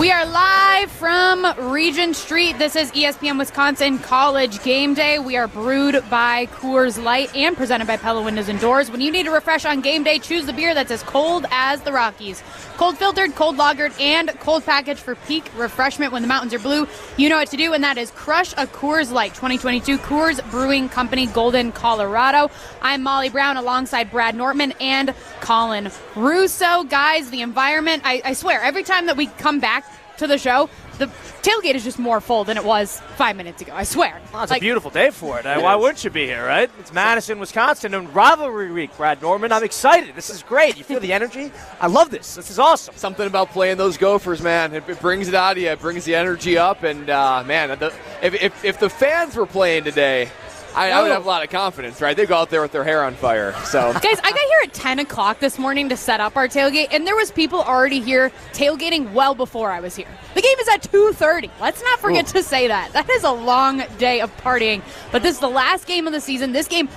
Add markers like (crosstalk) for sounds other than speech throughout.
We are live from Regent Street. This is ESPN Wisconsin College Game Day. We are brewed by Coors Light and presented by Pella Windows and Doors. When you need to refresh on game day, choose the beer that's as cold as the Rockies. Cold filtered, cold lagered, and cold packaged for peak refreshment when the mountains are blue. You know what to do, and that is crush a Coors Light 2022 Coors Brewing Company, Golden, Colorado. I'm Molly Brown alongside Brad Nortman and Colin Russo. Guys, the environment, I, I swear, every time that we come back to the show, the tailgate is just more full than it was five minutes ago. I swear. Well, it's Like, a beautiful day for it. Uh, Why wouldn't you be here, right? It's Madison, Wisconsin, and rivalry week, Brad Nortman. I'm excited. This is great. You feel the energy? I love this. This is awesome. Something about playing those Gophers, man. It, it brings it out of you. It brings the energy up. And, uh, man, the, if, if, if the fans were playing today, I, I would Oh. have a lot of confidence, right? They go out there with their hair on fire. So, Guys, I got here at 10 o'clock this morning to set up our tailgate, and there was people already here tailgating well before I was here. The game is at 2.30. Let's not forget to say that. That is a long day of partying. But this is the last game of the season. This game,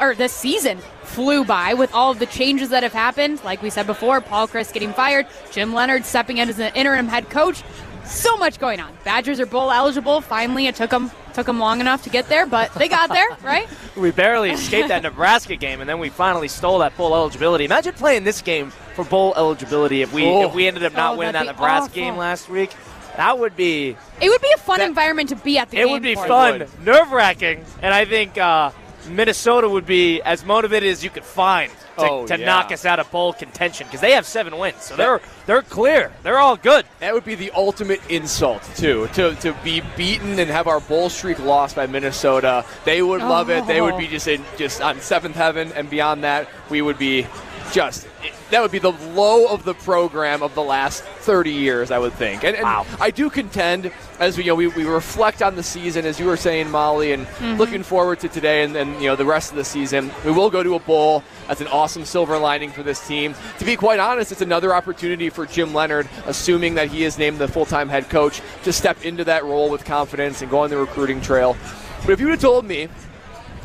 or this season, flew by with all of the changes that have happened. Like we said before, Paul Chryst getting fired, Jim Leonhard stepping in as an interim head coach. So much going on. Badgers are bowl eligible. Finally, it took them took them long enough to get there, but they got there, (laughs) right? We barely escaped that Nebraska game, and then we finally stole that bowl eligibility. Imagine playing this game for bowl eligibility if we Oh. if we ended up not Oh, winning that'd that be Nebraska awful. game last week. That would be It would be a fun That- environment to be at the game. it game. would be for. fun, nerve wracking, and I think uh, Minnesota would be as motivated as you could find to, Oh, to yeah. knock us out of bowl contention because they have seven wins, so they're they're clear, they're all good. that would be the ultimate insult, too, to, to be beaten and have our bowl streak lost by Minnesota. They would love it. They would be oh. just in just on seventh heaven, and beyond that, we would be just. That would be the low of the program of the last 30 years, I would think. And, and Wow. I do contend, as we, you know, we, we reflect on the season, as you were saying, Molly, and mm-hmm. looking forward to today and then you know the rest of the season. We will go to a bowl. That's an awesome silver lining for this team. To be quite honest, it's another opportunity for Jim Leonhard, assuming that he is named the full-time head coach, to step into that role with confidence and go on the recruiting trail. But if you would have told me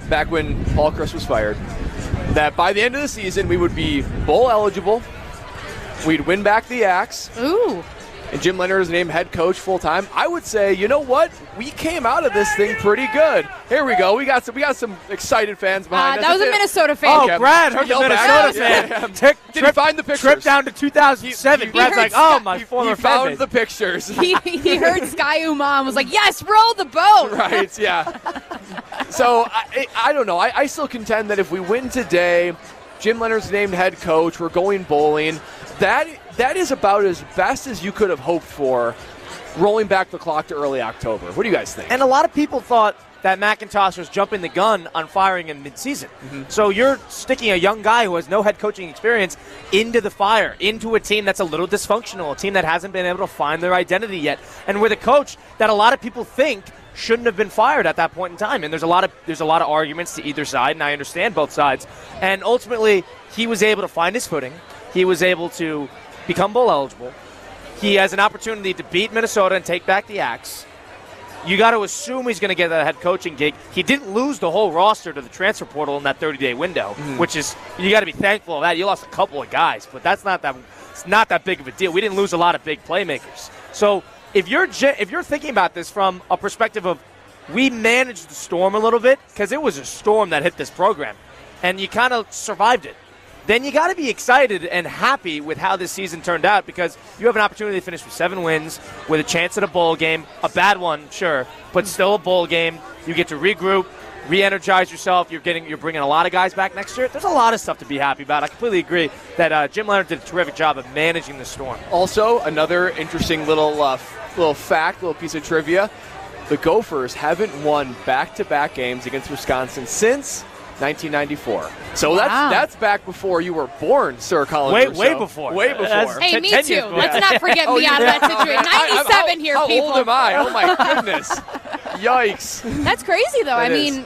back when Paul Chryst was fired that by the end of the season we would be bowl eligible, we'd win back the axe, Ooh. And Jim Leonhard is named head coach full time, I would say, you know what? We came out of this thing pretty good. Here we go. We got some. We got some excited fans Uh, behind us. that was a Minnesota fan. Oh, Brad heard the Yell back. Minnesota fan. yeah, yeah. Tick- Didn't trip, find the pictures. Trip down to 2007. He- Brad's like, heard oh, Scott- my He former found fan the base." pictures. (laughs) he, he heard Sky Uma and was like, yes, roll the boat. (laughs) right? Yeah. So I, I don't know. I, I still contend that if we win today, Jim Leonhard's named head coach. We're going bowling. That that is about as best as you could have hoped for. Rolling back the clock to early October. What do you guys think? And a lot of people thought that McIntosh was jumping the gun on firing in midseason. Mm-hmm. So you're sticking a young guy who has no head coaching experience into the fire, into a team that's a little dysfunctional, a team that hasn't been able to find their identity yet, and with a coach that a lot of people think shouldn't have been fired at that point in time. And there's a lot of there's a lot of arguments to either side, and I understand both sides. And ultimately, he was able to find his footing. He was able to become bowl eligible. He has an opportunity to beat Minnesota and take back the axe. You got to assume he's going to get that head coaching gig. He didn't lose the whole roster to the transfer portal in that 30-day window, mm-hmm. which is you got to be thankful of that. You lost a couple of guys, but that's not that it's not that big of a deal. We didn't lose a lot of big playmakers. So if you're if you're thinking about this from a perspective of we managed the storm a little bit because it was a storm that hit this program, and you kind of survived it then you got to be excited and happy with how this season turned out because you have an opportunity to finish with seven wins, with a chance at a bowl game, a bad one, sure, but still a bowl game. You get to regroup, re-energize yourself. You're getting, you're bringing a lot of guys back next year. There's a lot of stuff to be happy about. I completely agree that uh, Jim Leonhard did a terrific job of managing the storm. Also, another interesting little uh, little fact, little piece of trivia: the Gophers haven't won back-to-back games against Wisconsin since 1994. So Wow. that's that's back before you were born, Sir Colin. Way- Russo. way before. Way before. That's- Hey, Ten- me ten too. years Let's not forget Oh, me out of that situation. I- I- 97 how, here, how people. old am I? Oh my goodness! (laughs) Yikes! That's crazy, though. I That is. mean,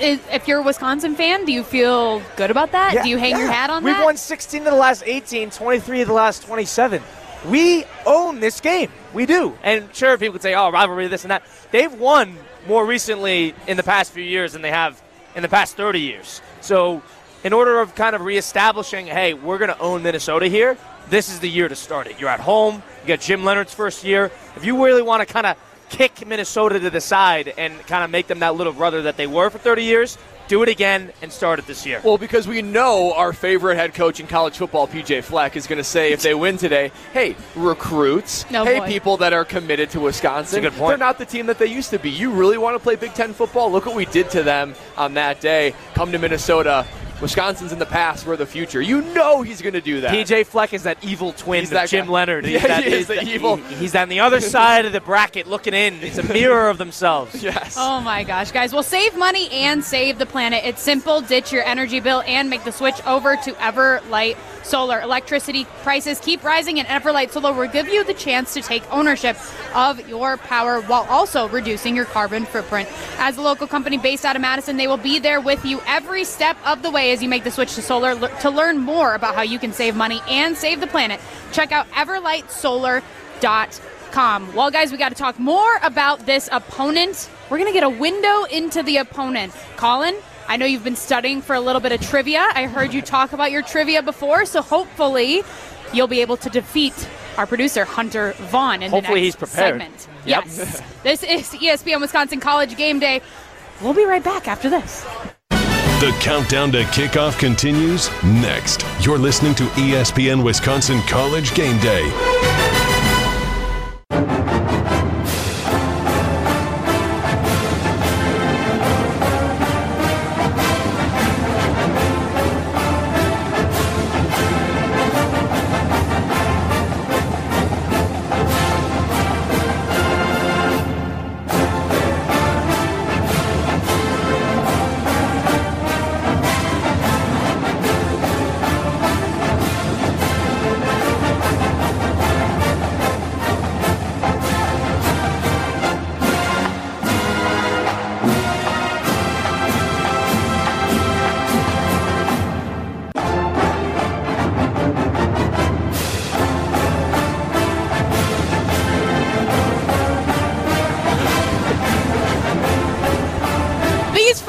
is- if you're a Wisconsin fan, do you feel good about that? do you hang your hat on that? We've won 16 of the last 18, 23 of the last 27. We own this game. We do. And sure, people could say, oh, rivalry, this and that. They've won more recently in the past few years than they have in the past 30 years. So in order of kind of reestablishing, hey, we're going to own Minnesota here. This is the year to start it. You're at home. You got Jim Leonhard's first year. If you really want to kind of kick Minnesota to the side and kind of make them that little brother that they were for 30 years, do it again and start it this year. Well, because we know our favorite head coach in college football, PJ Fleck, is going to say if they win today, hey, recruits, No hey, boy. people that are committed to Wisconsin, That's a good point. they're not the team that they used to be. You really want to play Big Ten football? Look what we did to them on that day. Come to Minnesota. Wisconsin's in the past, we're the future. You know he's going to do that. PJ Fleck is that evil twin He's of that Jim guy. Leonhard. (laughs) He's Yeah, that, he is he's the that- evil- he- he's on the other (laughs) side of the bracket looking in. It's a mirror of themselves. (laughs) Yes. Oh my gosh, guys. Well, save money and save the planet. It's simple. Ditch your energy bill and make the switch over to Everlight Solar. Electricity prices keep rising, and Everlight Solar will give you the chance to take ownership of your power while also reducing your carbon footprint. As a local company based out of Madison, they will be there with you every step of the way as you make the switch to solar. To learn more about how you can save money and save the planet, check out everlightsolar.com. Well, guys, we got to talk more about this opponent. We're going to get a window into the opponent. Colin, I know you've been studying for a little bit of trivia. I heard you talk about your trivia before, so hopefully you'll be able to defeat our producer, Hunter Vaughn, in Hopefully the he's next prepared. segment. Yep. Yes. (laughs) this is ESPN Wisconsin College Game Day. We'll be right back after this. The countdown to kickoff continues next. You're listening to ESPN Wisconsin College Game Day.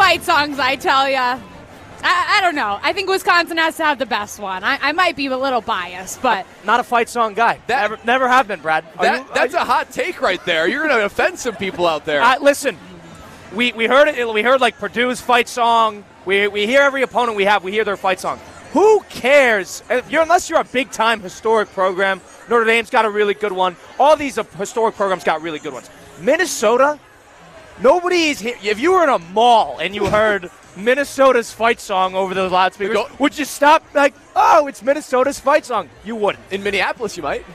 Fight songs, I tell ya. I, I don't know. I think Wisconsin has to have the best one. I, I might be a little biased, but Not a fight song guy. That- never, never have been, Brad. That, you- that's a hot take right there. You're going to offend some people out there. Uh, listen, we, we heard it. We heard like Purdue's fight song. We, we hear every opponent we have. We hear their fight song. Who cares? If you're, unless you're a big time historic program. Notre Dame's got a really good one. All these uh, historic programs got really good ones. Minnesota, nobody's here. If you were in a mall and you heard Minnesota's fight song over the loudspeakers, Go- would you stop like, oh, it's Minnesota's fight song? You wouldn't. in Minneapolis, you might.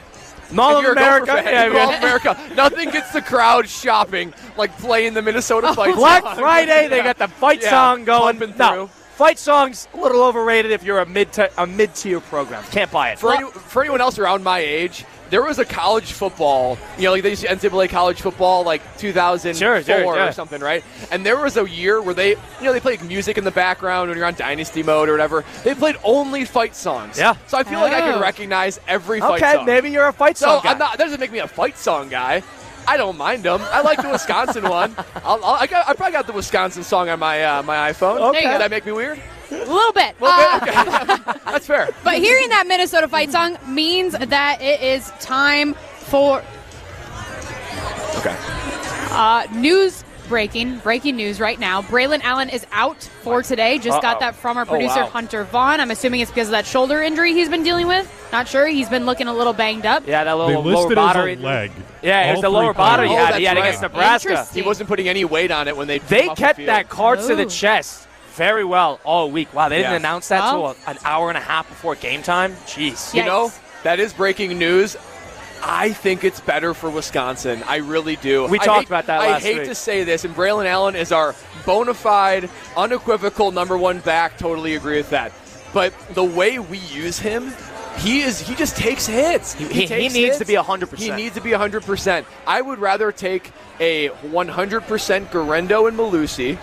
Mall of America, fan, yeah, Mall of America. Nothing gets the crowd shopping like playing the Minnesota fight song. (laughs) Black song. Friday, they got the fight Yeah, song going. pumping No, through. fight songs a little overrated if you're a mid a mid tier program. Can't buy it. For, any, for anyone else around my age, there was a college football, you know, like they used to NCAA college football, like 2004 Sure, sure, yeah. or something, right? And there was a year where they, you know, they played music in the background when you're on Dynasty mode or whatever. They played only fight songs. Yeah. So I feel like I Oh. can recognize every fight song. okay, song. maybe you're a fight So song guy. I'm not. That doesn't make me a fight song guy. I don't mind them. I like the Wisconsin (laughs) one. I'll, I'll, I, got, I probably got the Wisconsin song on my uh, my iPhone. Okay. Does that make me weird? A (laughs) little bit. Well, Uh, okay. (laughs) That's fair. But hearing that Minnesota fight song means that it is time for Okay. uh, news breaking. Breaking news right now. Braylon Allen is out for today. Just got Uh-oh. that from our Oh, producer wow. Hunter Vaughn. I'm assuming it's because of that shoulder injury he's been dealing with. Not sure. He's been looking a little banged up. yeah, that They little lower body. leg. Yeah, it was the lower body players. he Oh. He had that's against. Nebraska. He wasn't putting any weight on it when they. They came the kept that card to the chest very well all week. Wow, they didn't Yeah. announce that Wow. till an hour and a half before game time. Jeez. You know, that is breaking news. I think it's better for Wisconsin. I really do. We I talked hate- about that I hate week. to say this, and Braylon Allen is our bona fide, unequivocal number one back. Totally agree with that. But the way we use him, he is he just takes hits. He- he takes needs hits. to be 100%. He needs to be 100%. I would rather take a 100% Guerendo and Mellusi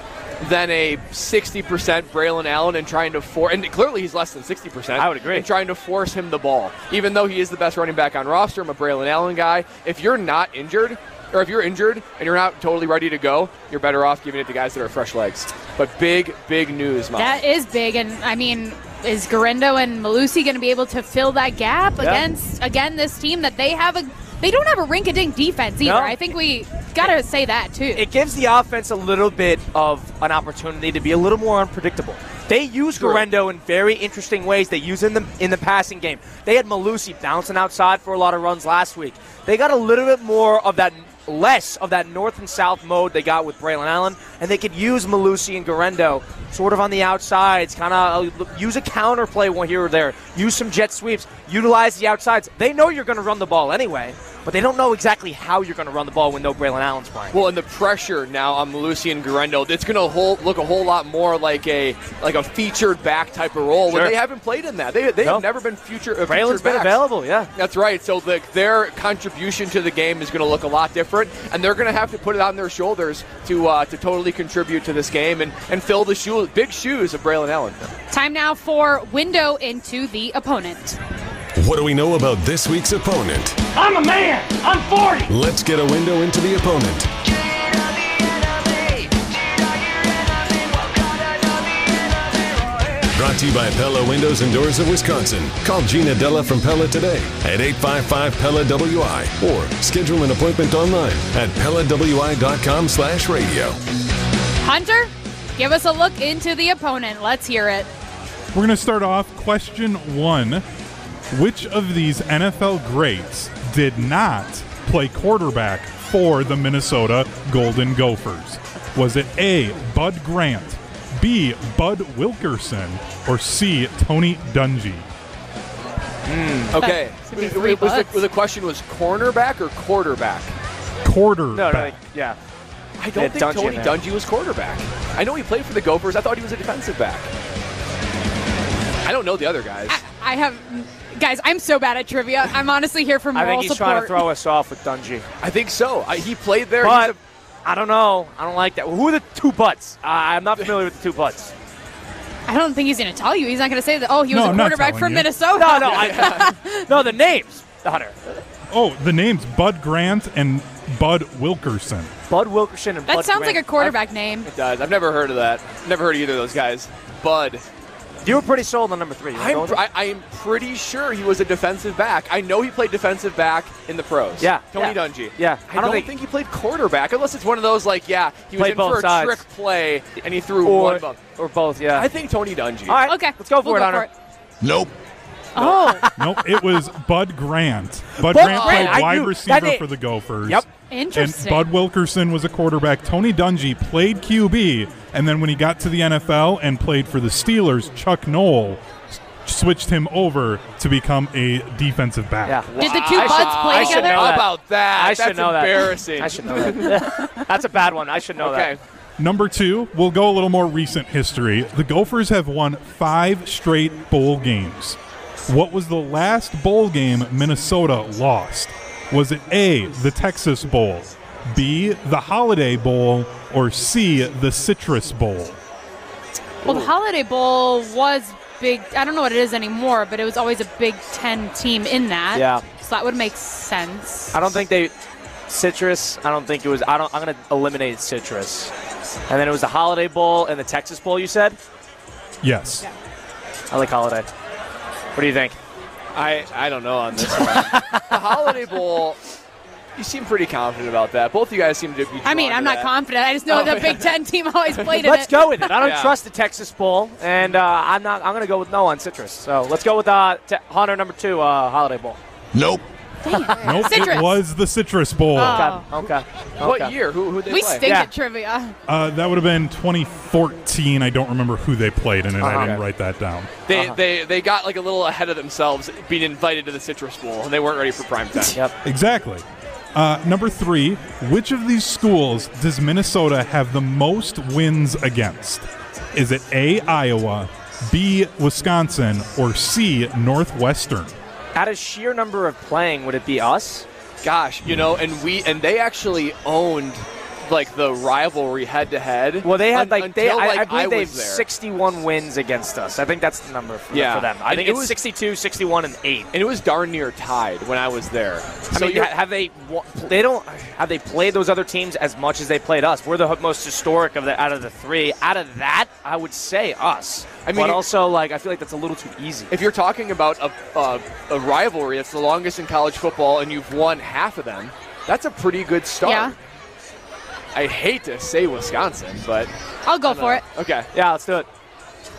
than a 60% Braylon Allen and trying to force. And clearly he's less than 60%. I would agree. And trying to force him the ball. Even though he is the best running back on roster, I'm a Braylon Allen guy. If you're not injured, or if you're injured and you're not totally ready to go, you're better off giving it to guys that are fresh legs. But big, big news, Mom. That is big, and I mean, is Guerendo and Mellusi going to be able to fill that gap Yeah. against again this team that they have a they don't have a rink-a-dink defense either. No. I think we got to say that too. it gives the offense a little bit of an opportunity to be a little more unpredictable. They use True. Guerendo in very interesting ways. They use in the in the passing game. They had Mellusi bouncing outside for a lot of runs last week. They got a little bit more of that less of that north and south mode they got with Braylon Allen, and they could use Mellusi and Guerendo sort of on the outsides, kind of use a counter play one here or there, use some jet sweeps, utilize the outsides. They know you're going to run the ball anyway, but they don't know exactly how you're going to run the ball when no Braylon Allen's playing. Well, and the pressure now on Mellusi and Guerendo, it's going to look a whole lot more like a like a featured back type of role. When they haven't played in that, they they No. have never been future. Uh, Braylon's been available, yeah. That's right. So the, their contribution to the game is going to look a lot different, and they're going to have to put it on their shoulders to uh, to totally contribute to this game and, and fill the shoe, big shoes of Braylon Allen. Time now for window into the opponent. What do we know about this week's opponent? I'm a man. I'm 40. Let's get a window into the opponent. Brought to you by Pella Windows and Doors of Wisconsin. Call Gina Della from Pella today at 855 Pella WI or schedule an appointment online at PellaWI.com slash radio. Hunter, give us a look into the opponent. Let's hear it. We're going to start off question one. Which of these NFL greats did not play quarterback for the Minnesota Golden Gophers? Was it A. Bud Grant, B. Bud Wilkerson, or C. Tony Dungy? Hmm, okay. (laughs) That's Was, was the, was the question was cornerback or quarterback? Quarterback. No, no, like, yeah. I don't think Dungy Tony. Dungy was quarterback. I know he played for the Gophers. I thought he was a defensive back. I don't know the other guys. I have guys. I'm so bad at trivia. I'm honestly here for moral I moral think he's support. trying to throw us off with Dungy. I think so. I, he played there. He's But a- I don't know. I don't like that. Who are the two butts? Uh, I'm not familiar with the two butts. I don't think he's going to tell you. He's not going to say that. Oh, he was No, a I'm not quarterback from you. Minnesota. No, no, I, (laughs) no. The names, The Hunter. Oh, the names Bud Grant and Bud Wilkerson. Bud Wilkerson and that Bud sounds Grant. like a quarterback name. It does. I've never heard of that. Never heard of either of those guys. Bud. You were pretty sold on number three. You wanna go I'm, with it? I, I'm pretty sure he was a defensive back. I know he played defensive back in the pros. Yeah, Tony yeah. Dungy. Yeah, I, don't, think, he played quarterback unless it's one of those like, yeah, he was Played in for both a sides. trick play and he threw or, one bump. or both. Yeah. I think Tony Dungy. All right. Okay, Let's go for we'll it, Hunter. Nope. Oh, No, it was Bud Grant. (laughs) Bud, Bud Grant Grant, played wide receiver for the Gophers. Yep. Interesting. And Bud Wilkerson was a quarterback. Tony Dungy played QB, and then when he got to the NFL and played for the Steelers, Chuck Noll switched him over to become a defensive back. Yeah. Did the two I buds should- play I should together? know How about that? I That's should know that. embarrassing. I should know that. (laughs) That's a bad one. I should know Okay. that. Number two, we'll go a little more recent history. The Gophers have won five straight bowl games. What was the last bowl game Minnesota lost? Was it A, the Texas Bowl, B, the Holiday Bowl, or C, the Citrus Bowl? well, the Holiday Bowl was big. I don't know what it is anymore, but it was always a Big Ten team in that. Yeah. So that would make sense. I don't think they citrus. I don't think it was. I don't. I'm gonna eliminate citrus. And then it was the Holiday Bowl and the Texas Bowl. You said. Yes. I like Holiday. What do you think? I, I don't know on this one. (laughs) the Holiday Bowl, you seem pretty confident about that. Both of you guys seem to be. I mean, I'm not that. confident. I just know Oh, the yeah. Big Ten team always (laughs) played in Let's go with it. I don't Yeah. trust the Texas Bowl, and uh, I'm not. I'm gonna go with no on citrus. So let's go with uh, te- Hunter number two, uh, Holiday Bowl. Nope. (laughs) Nope, Citrus. it was the Citrus Bowl. Oh. Okay. Okay. What year? Who who they We play? stink Yeah. at trivia. Uh, that would have been 2014. I don't remember who they played in it. I Uh-huh. didn't write that down. They, Uh-huh. they they got like a little ahead of themselves being invited to the Citrus Bowl, and they weren't ready for prime time. Yep. Exactly. Uh, number three, which of these schools does Minnesota have the most wins against? Is it A, Iowa, B, Wisconsin, or C, Northwestern? Out of sheer number of playing, would it be us? Gosh, you know, and we and they actually owned like the rivalry head to head. Well, they had un- like they. until, I, like, I believe they have there. 61 wins against us. I think that's the number for, Yeah. for them. I And think it it's was- 62, 61, and eight. and it was darn near tied when I was there. I So mean, have they? They don't. Have they played those other teams as much as they played us? We're the most historic of the out of the three. Out of that, I would say us. I mean, but also like I feel like that's a little too easy. if you're talking about a, a, a rivalry that's the longest in college football and you've won half of them, that's a pretty good start. Yeah. I hate to say Wisconsin, but I'll go for it. okay. Yeah, let's do it.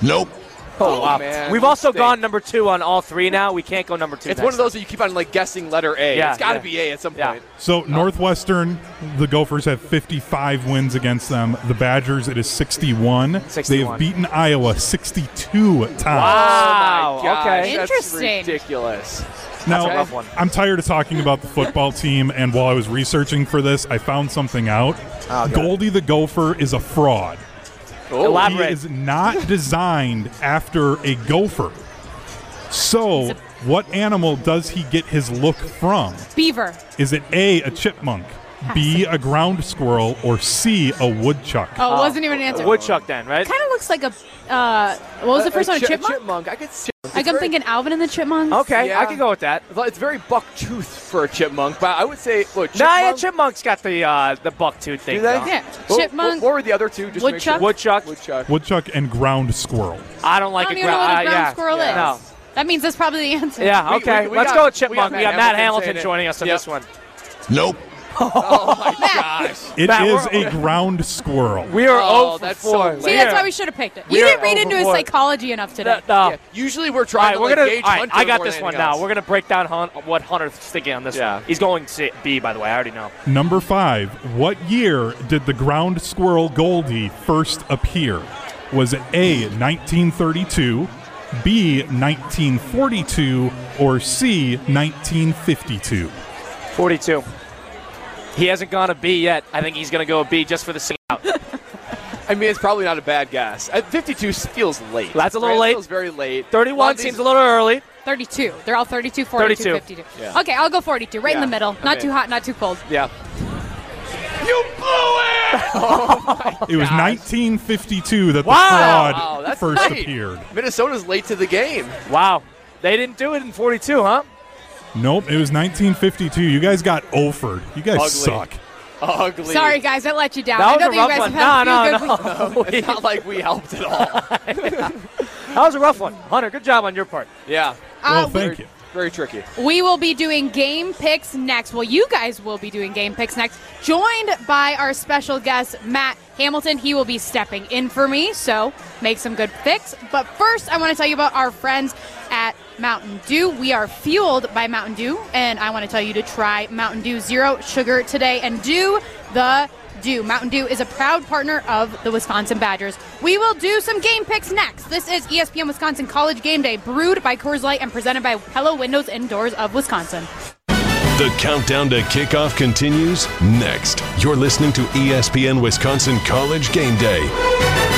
Nope. Oh, wow. man, We've also mistake. gone number two on all three now. We can't go number two. It's next one of those that you keep on like guessing letter A. Yeah, it's got to yeah. be A at some Yeah. point. So Northwestern, the Gophers have 55 wins against them. The Badgers, it is 61. 61. They have beaten Iowa 62 times. Wow. Oh my gosh, okay. that's Interesting. ridiculous. Now, a rough one. I'm tired of talking about the football team, and while I was researching for this, I found something out. Oh, Goldie the Gopher is a fraud. Oh, Elaborate. He is not designed after a gopher. So, what animal does he get his look from? Beaver. Is it A, a chipmunk, B, a ground squirrel, or C, a woodchuck? Oh, it wasn't even an answer. Woodchuck then, right? Kind of looks like a. Uh, what was the first one? A chipmunk? Chipmunk. I could. See, Like I'm thinking Alvin and the Chipmunks. Okay, Yeah. I can go with that. It's very buck tooth for a chipmunk, but I would say look. Nah, yeah, chipmunk- Chipmunk's got the uh, the buck tooth thing. Do they? though. Yeah, What- chipmunk. What, what were the other two? Just Woodchuck? sure. Woodchuck. Woodchuck. Woodchuck and ground squirrel. I don't like I don't a even know what a ground. ground yeah. squirrel is. No. That means that's probably the answer. Yeah. Okay. we- we Let's got- go with we got Chipmunk. We got, Matt Matt Hamilton Hamilton saying it. joining us on Yep. this one. Nope. Oh my (laughs) gosh. It is Matt, we're- a ground squirrel. We are Oh, 0 for that's so 4. lame. See, that's why we should have picked it. You We're didn't read oh into his psychology enough today. No. Um, yeah, Usually we're trying right, to we're like, gonna. gauge all right, Hunter I got this one anything now. else. We're gonna break down Hun- what Hunter's thinking on this Yeah. one. He's going C- B, by the way. I already know. Number five. What year did the ground squirrel Goldie first appear? Was it A, 1932, B, 1942, or C, 1952? 42. He hasn't gone a B yet. I think he's gonna go a B just for the sing out. (laughs) I mean, it's probably not a bad guess. At 52 feels late. That's a little right? late. Feels very late. 31 lot of seems a little early. 32. They're all 32, 42, 32. 52. Yeah. Okay, I'll go 42. Right in the middle. Not okay. too hot, not too cold. Yeah. You blew it (laughs) oh (laughs) It was 1952 that the Wow. fraud Wow, first late. appeared. Minnesota's late to the game. Wow. They didn't do it in 42, huh? Nope, it was 1952. You guys got Offered. You guys Ugly. suck. Ugly. Sorry, guys, I let you down. That I was know a that you rough guys one. have No, had a few no, good no. weeks. (laughs) It's not like we helped at all. (laughs) That was a rough one. Hunter, good job on your part. yeah. Well, Uh, thank you. Very tricky. We will be doing game picks next. Well, you guys will be doing game picks next, joined by our special guest, Matt Hamilton. He will be stepping in for me, so make some good picks. But first, I want to tell you about our friends at Mountain Dew. We are fueled by Mountain Dew, and I want to tell you to try Mountain Dew Zero Sugar today and do the do. Mountain Dew is a proud partner of the Wisconsin Badgers. We will do some game picks next. This is ESPN Wisconsin College Game Day, brewed by Coors Light and presented by Pella Windows and Doors of Wisconsin. The countdown to kickoff continues next. You're listening to ESPN Wisconsin College Game Day.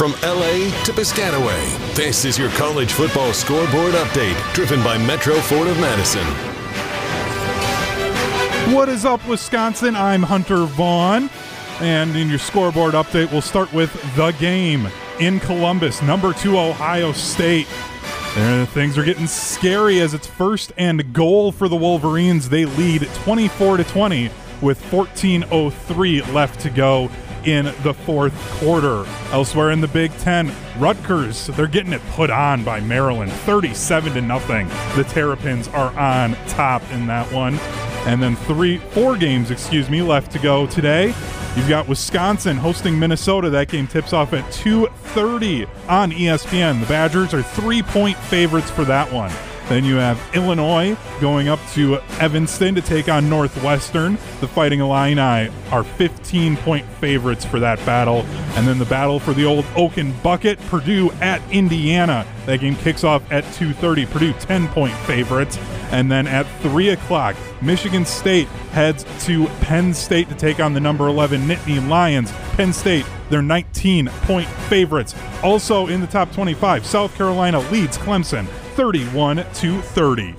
From LA to Piscataway, this is your college football scoreboard update, driven by Metro Ford of Madison. What is up, Wisconsin? I'm Hunter Vaughn. And in your scoreboard update, we'll start with the game in Columbus, number two, Ohio State. There, things are getting scary as it's first and goal for the Wolverines. They lead 24 to 20 with 14:03 left to go in the fourth quarter. Elsewhere in the Big Ten, Rutgers they're getting it put on by Maryland, 37 to nothing. The Terrapins are on top in that one. And then three, four games, excuse me, left to go today. You've got Wisconsin hosting Minnesota. That game tips off at 2:30 on ESPN. The Badgers are three-point favorites for that one. Then you have Illinois going up to Evanston to take on Northwestern. The Fighting Illini are 15-point favorites for that battle. And then the battle for the old Oaken Bucket, Purdue at Indiana. That game kicks off at 2:30. Purdue 10-point favorites. And then at 3 o'clock, Michigan State heads to Penn State to take on the number 11 Nittany Lions. Penn State, they're 19 point favorites. Also in the top 25, South Carolina leads Clemson 31 to 30.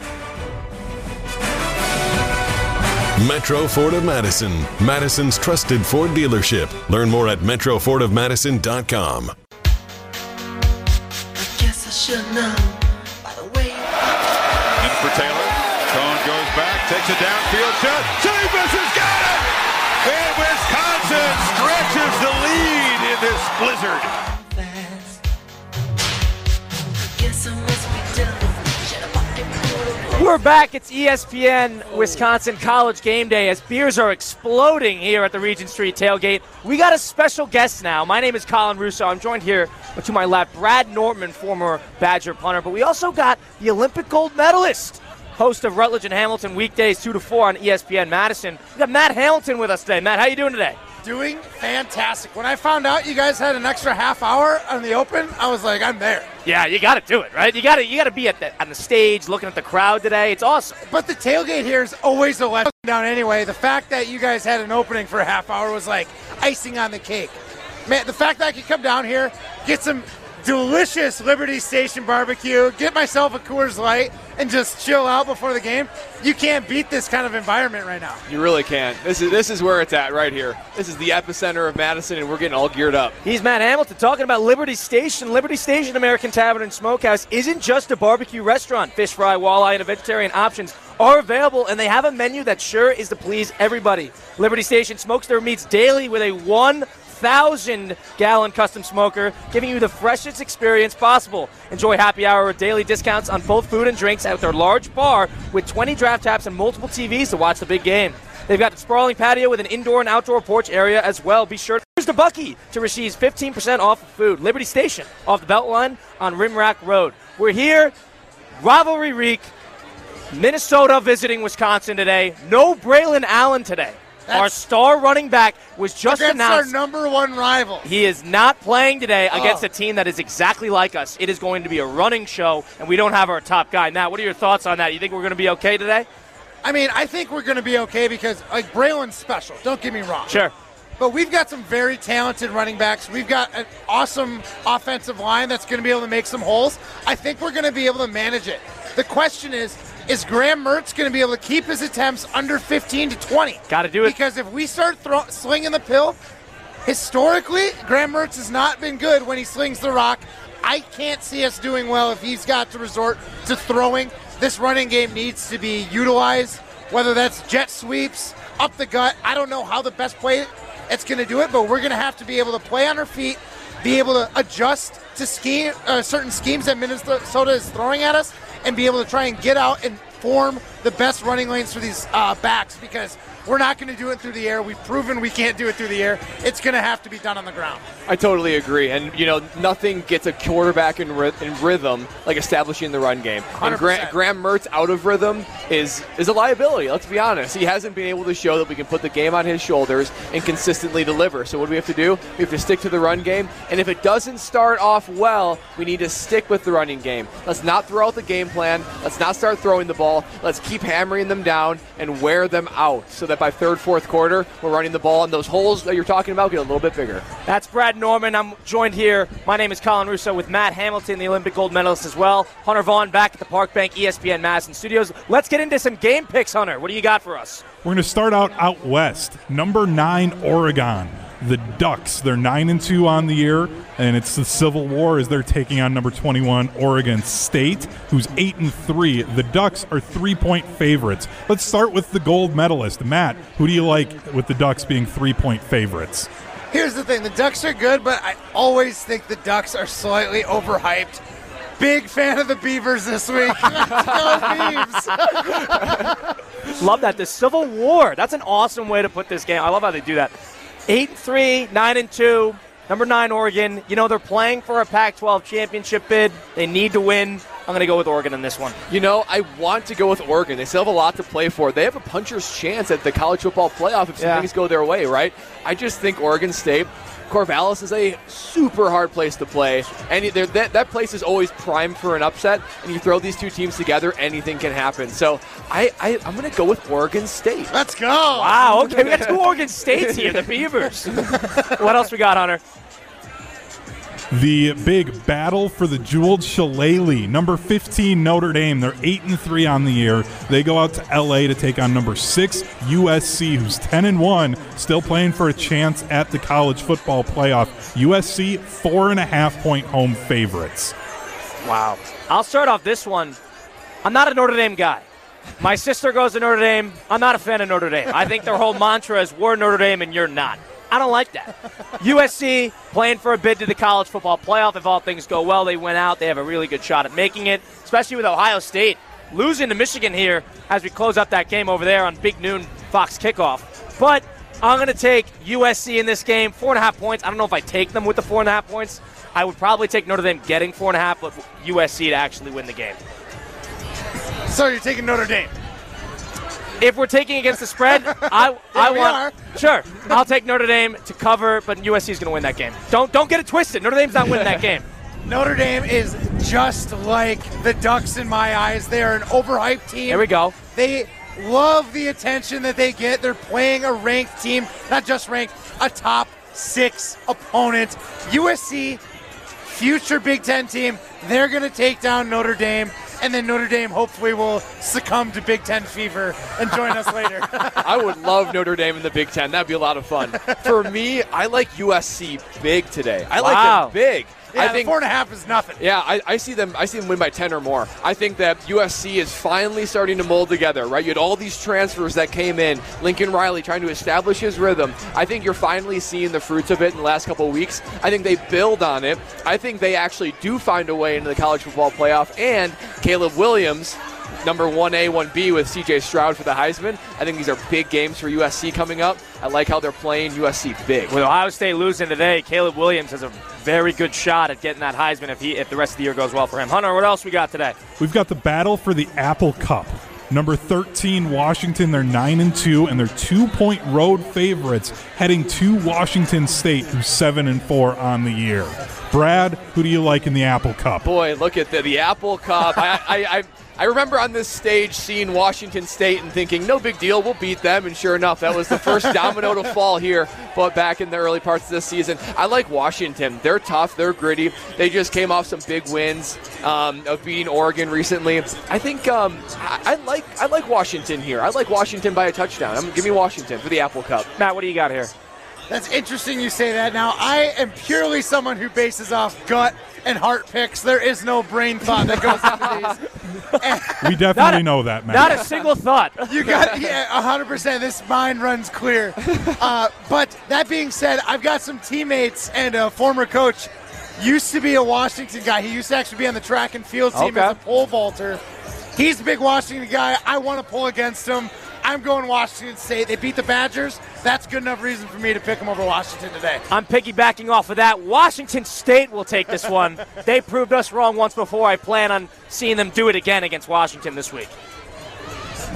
Metro Ford of Madison, Madison's trusted Ford dealership. Learn more at metrofordofmadison.com. Guess I should know by the way. In for Taylor. Coan goes back, takes a downfield shot. Cephus has got it! And Wisconsin stretches the lead in this blizzard. We're back. It's ESPN Wisconsin College Game Day as beers are exploding here at the Regent Street tailgate. We got a special guest now. My name is Colin Russo. I'm joined here to my left, Brad Nortman, former Badger punter, but we also got the Olympic gold medalist, host of Rutledge and Hamilton weekdays two to four on ESPN Madison. We got Matt Hamilton with us today. Matt, how you doing today? Doing fantastic. When I found out you guys had an extra half hour on the open, I was like, I'm there. Yeah, you got to do it, right? You got to you got to be at the on the stage, looking at the crowd today. It's awesome. But the tailgate here is always a letdown anyway. The fact that you guys had an opening for a half hour was like icing on the cake. Man, the fact that I could come down here, get some delicious Liberty Station barbecue, get myself a Coors Light, and just chill out before the game, you can't beat this kind of environment right now. You really can't. This is this is where it's at right here. This is the epicenter of Madison, and we're getting all geared up. He's Matt Hamilton talking about Liberty Station. Liberty Station American Tavern and Smokehouse isn't just a barbecue restaurant. Fish fry, walleye, and vegetarian options are available, and they have a menu that sure is to please everybody. Liberty Station smokes their meats daily with a 1,000 gallon custom smoker, giving you the freshest experience possible. Enjoy happy hour with daily discounts on both food and drinks at their large bar with 20 draft taps and multiple TVs to watch the big game. They've got a sprawling patio with an indoor and outdoor porch area as well. Be sure to Bucky to receive 15% off of food. Liberty Station off the Beltline on Rimrock Road. We're here, rivalry week. Minnesota visiting Wisconsin today. No Braylon Allen today. Our star running back was just Against our number one rival. He is not playing today against Oh. a team that is exactly like us. It is going to be a running show, and we don't have our top guy. Now, what are your thoughts on that? You think we're going to be okay today? I mean, I think we're going to be okay because, like, Braylon's special. Don't get me wrong. Sure. But we've got some very talented running backs. We've got an awesome offensive line that's going to be able to make some holes. I think we're going to be able to manage it. The question is, is Graham Mertz going to be able to keep his attempts under 15 to 20? Got to do it. Because if we start throw- slinging the pill, historically, Graham Mertz has not been good when he slings the rock. I can't see us doing well if he's got to resort to throwing. This running game needs to be utilized, whether that's jet sweeps, up the gut. I don't know how the best play it's going to do it, but we're going to have to be able to play on our feet, be able to adjust to scheme uh, certain schemes that Minnesota is throwing at us, and be able to try and get out and form the best running lanes for these uh, backs because we're not going to do it through the air. We've proven we can't do it through the air. It's going to have to be done on the ground. I totally agree. And, you know, nothing gets a quarterback in, ry- in rhythm like establishing the run game. And Gra- Graham Mertz out of rhythm is, is a liability, let's be honest. He hasn't been able to show that we can put the game on his shoulders and consistently deliver. So, what do we have to do? We have to stick to the run game. And if it doesn't start off well, we need to stick with the running game. Let's not throw out the game plan. Let's not start throwing the ball. Let's keep hammering them down and wear them out so that by third, fourth quarter, we're running the ball and those holes that you're talking about get a little bit bigger. That's Brad Nortman. I'm joined here. My name is Colin Russo with Matt Hamilton, the Olympic gold medalist as well. Hunter Vaughn back at the Park Bank ESPN Madison studios. Let's get into some game picks, Hunter. What do you got for us? We're going to start out out west. Number nine, Oregon. The Ducks. They're nine and two on the year, and it's the Civil War as they're taking on number twenty-one Oregon State, who's eight and three. The Ducks are three-point favorites. Let's start with the gold medalist, Matt. Who do you like with the Ducks being three-point favorites? Here's the thing the Ducks are good, but I always think the Ducks are slightly overhyped. Big fan of the Beavers this week. Let's (laughs) go, Beavs. Love that. The Civil War. That's an awesome way to put this game. I love how they do that. Eight and three, nine and two. Number nine, Oregon. You know they're playing for a Pac-12 championship bid. They need to win. I'm going to go with Oregon in this one. You know, I want to go with Oregon. They still have a lot to play for. They have a puncher's chance at the college football playoff if some Yeah. things go their way, right? I just think Oregon State, Corvallis is a super hard place to play, and that that place is always primed for an upset. And you throw these two teams together, anything can happen. So I, I I'm going to go with Oregon State. Let's go. Wow. Okay, we got two Oregon States here. The Beavers. (laughs) what else we got, Hunter? The big battle for the jeweled shillelagh. Number 15 Notre Dame. They're 8 and 3 on the year. They go out to LA to take on number 6 USC who's 10 and 1, still playing for a chance at the college football playoff. USC four and a half point home favorites. Wow. I'll start off this one. I'm not a Notre Dame guy. My sister goes to Notre Dame. I'm not a fan of Notre Dame. I think their whole mantra is we're Notre Dame and you're not. I don't like that. USC playing for a bid to the college football playoff. If all things go well, they win out. They have a really good shot at making it, especially with Ohio State losing to Michigan here as we close up that game over there on Big Noon Fox kickoff. But I'm going to take USC in this game. Four and a half points. I don't know if I take them with the four and a half points. I would probably take Notre Dame getting four and a half, but USC to actually win the game. So you're taking Notre Dame. If we're taking against the spread, (laughs) I I want sure. I'll take Notre Dame to cover, but USC is going to win that game. Don't don't get it twisted. Notre Dame's not winning that (laughs) game. Notre Dame is just like the Ducks in my eyes. They are an overhyped team. Here we go. They love the attention that they get. They're playing a ranked team, not just ranked, a top six opponent. USC, future Big Ten team, they're going to take down Notre Dame. And then Notre Dame hopefully will succumb to Big Ten fever and join us later. (laughs) I would love Notre Dame in the Big Ten. That'd be a lot of fun. For me, I like USC big today. I like Wow. them big. Yeah, I think four and a half is nothing. Yeah, I, I see them. I see them win by ten or more. I think that USC is finally starting to mold together. Right, you had all these transfers that came in. Lincoln Riley trying to establish his rhythm. I think you're finally seeing the fruits of it in the last couple of weeks. I think they build on it. I think they actually do find a way into the college football playoff. And Caleb Williams. Number 1A, 1B with CJ Stroud for the Heisman. I think these are big games for USC coming up. I like how they're playing USC big. With Ohio State losing today, Caleb Williams has a very good shot at getting that Heisman if he if the rest of the year goes well for him. Hunter, what else we got today? We've got the battle for the Apple Cup. Number 13, Washington. They're 9 and 2, and they're two point road favorites heading to Washington State, who's 7 and 4 on the year. Brad, who do you like in the Apple Cup? Boy, look at the, the Apple Cup. I, I, I, I remember on this stage seeing Washington State and thinking, no big deal, we'll beat them. And sure enough, that was the first (laughs) domino to fall here, but back in the early parts of this season. I like Washington. They're tough, they're gritty. They just came off some big wins um, of beating Oregon recently. I think um, I, I like I like Washington here. I like Washington by a touchdown. I'm, give me Washington for the Apple Cup. Matt, what do you got here? That's interesting you say that. Now, I am purely someone who bases off gut and heart picks. There is no brain thought that goes into these. (laughs) We definitely a- know that, man. Not a single thought. You got yeah, hundred percent. This mind runs clear. (laughs) Uh, but that being said, I've got some teammates and a former coach. Used to be a Washington guy. He used to actually be on the track and field team Okay. as a pole vaulter. He's a big Washington guy. I want to pull against him. I'm going Washington State. They beat the Badgers. That's good enough reason for me to pick them over Washington today. I'm piggybacking off of that. Washington State will take this one. (laughs) they proved us wrong once before. I plan on seeing them do it again against Washington this week.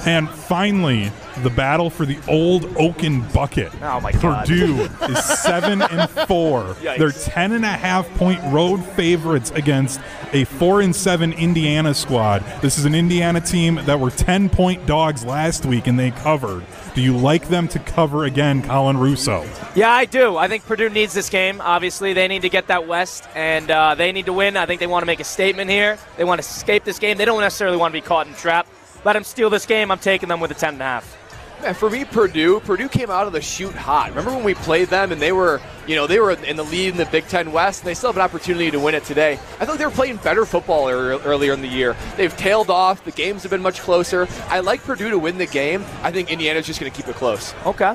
And finally, the battle for the old Oaken bucket. Oh, my God. Purdue (laughs) is seven and four. Yikes. They're ten and a half point road favorites against a four and seven Indiana squad. This is an Indiana team that were ten point dogs last week and they covered. Do you like them to cover again, Colin Russo? Yeah, I do. I think Purdue needs this game. Obviously, they need to get that West, and uh, they need to win. I think they want to make a statement here. They want to escape this game. They don't necessarily want to be caught in trap. Let them steal this game. I'm taking them with a 10 and a half. Man, for me, Purdue, Purdue came out of the shoot hot. Remember when we played them and they were, you know, they were in the lead in the Big Ten West, and they still have an opportunity to win it today. I thought they were playing better football ear- earlier in the year. They've tailed off. The games have been much closer. I like Purdue to win the game. I think Indiana's just going to keep it close. Okay.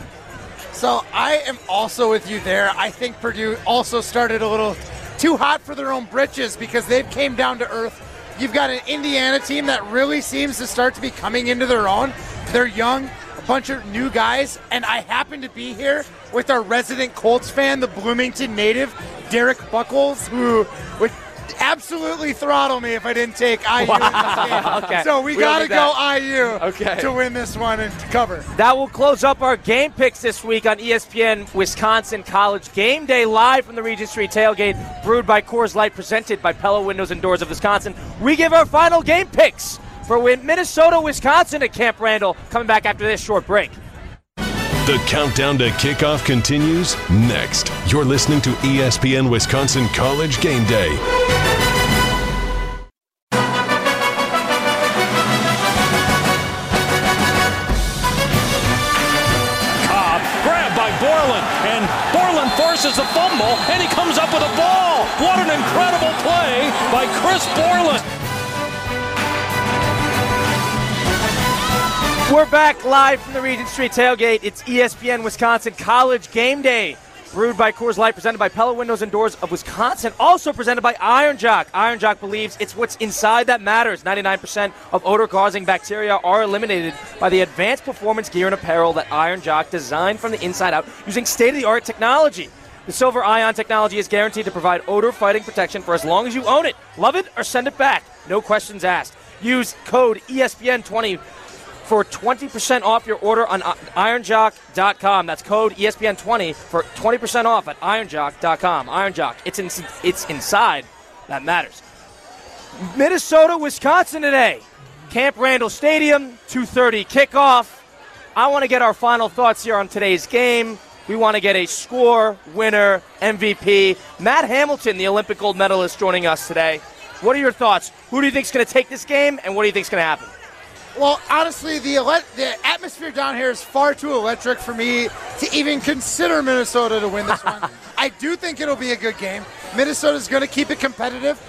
So I am also with you there. I think Purdue also started a little too hot for their own britches because they've came down to earth. You've got an Indiana team that really seems to start to be coming into their own. They're young, a bunch of new guys, and I happen to be here with our resident Colts fan, the Bloomington native, Derek Buckles, who would absolutely throttle me if I didn't take IU in this game. (laughs) Okay. So we, We got to go. IU Okay. to win this one and cover. That will close up our game picks this week on ESPN Wisconsin College Game Day live from the Regent Street Tailgate, brewed by Coors Light, presented by Pella Windows and Doors of Wisconsin. We give our final game picks for win Minnesota, Wisconsin at Camp Randall. Coming back after this short break. The countdown to kickoff continues next. You're listening to ESPN Wisconsin College Game Day. Cobb grabbed by Borland, and Borland forces a fumble, and he comes up with a ball. What an incredible play by Chris Borland. We're back live from the Regent Street tailgate. It's ESPN Wisconsin College Game Day. Brewed by Coors Light, presented by Pella Windows and Doors of Wisconsin, also presented by Iron Jock. Iron Jock believes it's what's inside that matters. 99% of odor causing bacteria are eliminated by the advanced performance gear and apparel that Iron Jock designed from the inside out using state of the art technology. The silver ion technology is guaranteed to provide odor fighting protection for as long as you own it. Love it or send it back. No questions asked. Use code E ESPN20 for 20% off your order on uh, ironjock.com. That's code E ESPN20 for 20% off at ironjock.com. Ironjock, it's in, it's inside that matters. Minnesota, Wisconsin today. Camp Randall Stadium, 2:30 kickoff. I want to get our final thoughts here on today's game. We want to get a score, winner, MVP. Matt Hamilton, the Olympic gold medalist, joining us today. What are your thoughts? Who do you think is going to take this game, and what do you think is going to happen? Well, honestly, the ele- the atmosphere down here is far too electric for me to even consider Minnesota to win this one. (laughs) I do think it'll be a good game. Minnesota's going to keep it competitive.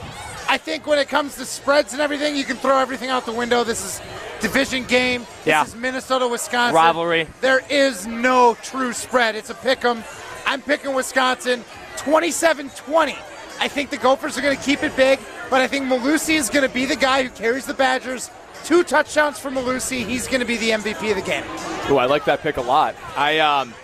I think when it comes to spreads and everything, you can throw everything out the window. This is division game. Yeah. Is Minnesota Wisconsin Rivalry. There is no true spread. It's a pick 'em. I'm picking Wisconsin 27-20. I think the Gophers are going to keep it big, but I think Mellusi is going to be the guy who carries the Badgers. Two touchdowns for Mellusi. He's going to be the MVP of the game. Ooh, I like that pick a lot. I um,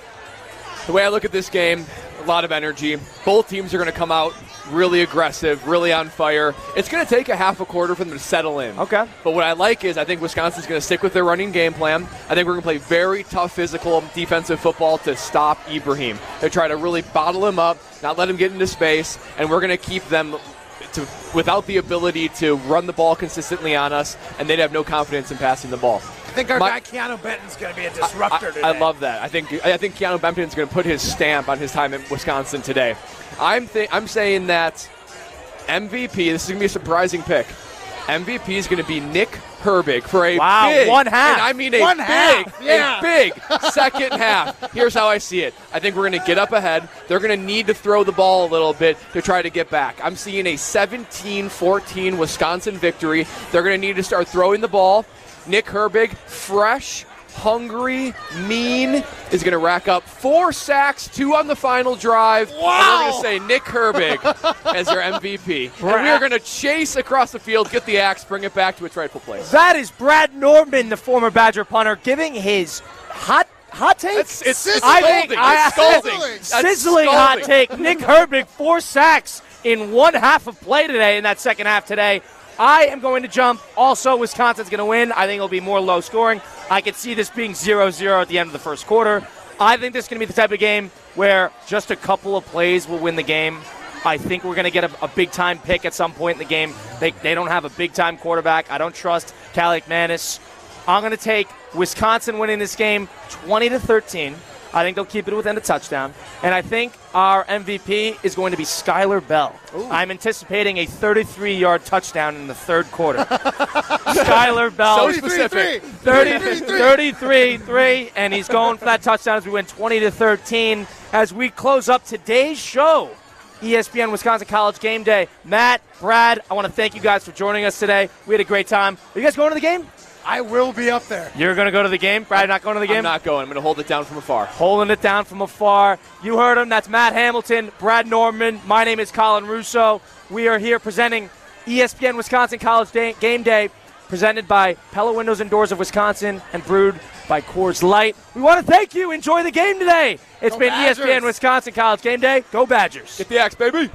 the way I look at this game, a lot of energy. Both teams are going to come out really aggressive, really on fire. It's going to take a half a quarter for them to settle in. Okay. But what I like is I think Wisconsin's going to stick with their running game plan. I think we're going to play very tough physical defensive football to stop Ibrahim. They try to really bottle him up, not let him get into space, and we're going to keep them to, without the ability to run the ball consistently on us, and they'd have no confidence in passing the ball. I think our My- guy Keanu Benton's going to be a disruptor I, today. I love that. I think I think Keanu Benton's going to put his stamp on his time in Wisconsin today. I'm th- I'm saying that MVP. This is going to be a surprising pick. MVP is going to be Nick Herbig for a Wow, big, one half. and I mean a One big, half, yeah. a big second half. Here's how I see it. I think we're going to get up ahead. They're going to need to throw the ball a little bit to try to get back. I'm seeing a 17-14 Wisconsin victory. They're going to need to start throwing the ball. Nick Herbig, fresh, hungry, mean, is going to rack up four sacks, two on the final drive. And we're going to say Nick Herbig (laughs) as your MVP. And we are going to chase across the field, get the axe, bring it back to its rightful place. That is Brad Nortman, the former Badger punter, giving his hot hot take. It's, it's Sizzling. I- It's scalding. (laughs) Sizzling. Sizzling hot take. Nick Herbig, four sacks in one half of play today, in that second half today. I am going to jump. Also, Wisconsin's going to win. I think it'll be more low scoring. I could see this being 0 0 at the end of the first quarter. I think this is going to be the type of game where just a couple of plays will win the game. I think we're going to get a, a big time pick at some point in the game. They, they don't have a big time quarterback. I don't trust Kaliakmanis. I'm going to take Wisconsin winning this game 20 to 13. I think they'll keep it within a touchdown. And I think our MVP is going to be Skyler Bell. I'm anticipating a 33 yard touchdown in the third quarter. (laughs) Skyler Bell. So specific. 30, 33 3, and he's going for that touchdown as we win 20 to 13. As we close up today's show, ESPN Wisconsin College Game Day. Matt, Brad, I want to thank you guys for joining us today. We had a great time. Are you guys going to the game? I will be up there. You're going to go to the game. Brad, not going to the game. I'm not going. I'm going to hold it down from afar. Holding it down from afar. You heard him. That's Matt Hamilton, Brad Nortman. My name is Colin Russo. We are here presenting ESPN Wisconsin College Day, Game Day, presented by Pella Windows and Doors of Wisconsin and brewed by Coors Light. We want to thank you. Enjoy the game today. It's Go been Badgers. ESPN Wisconsin College Game Day. Go Badgers. Get the axe, baby.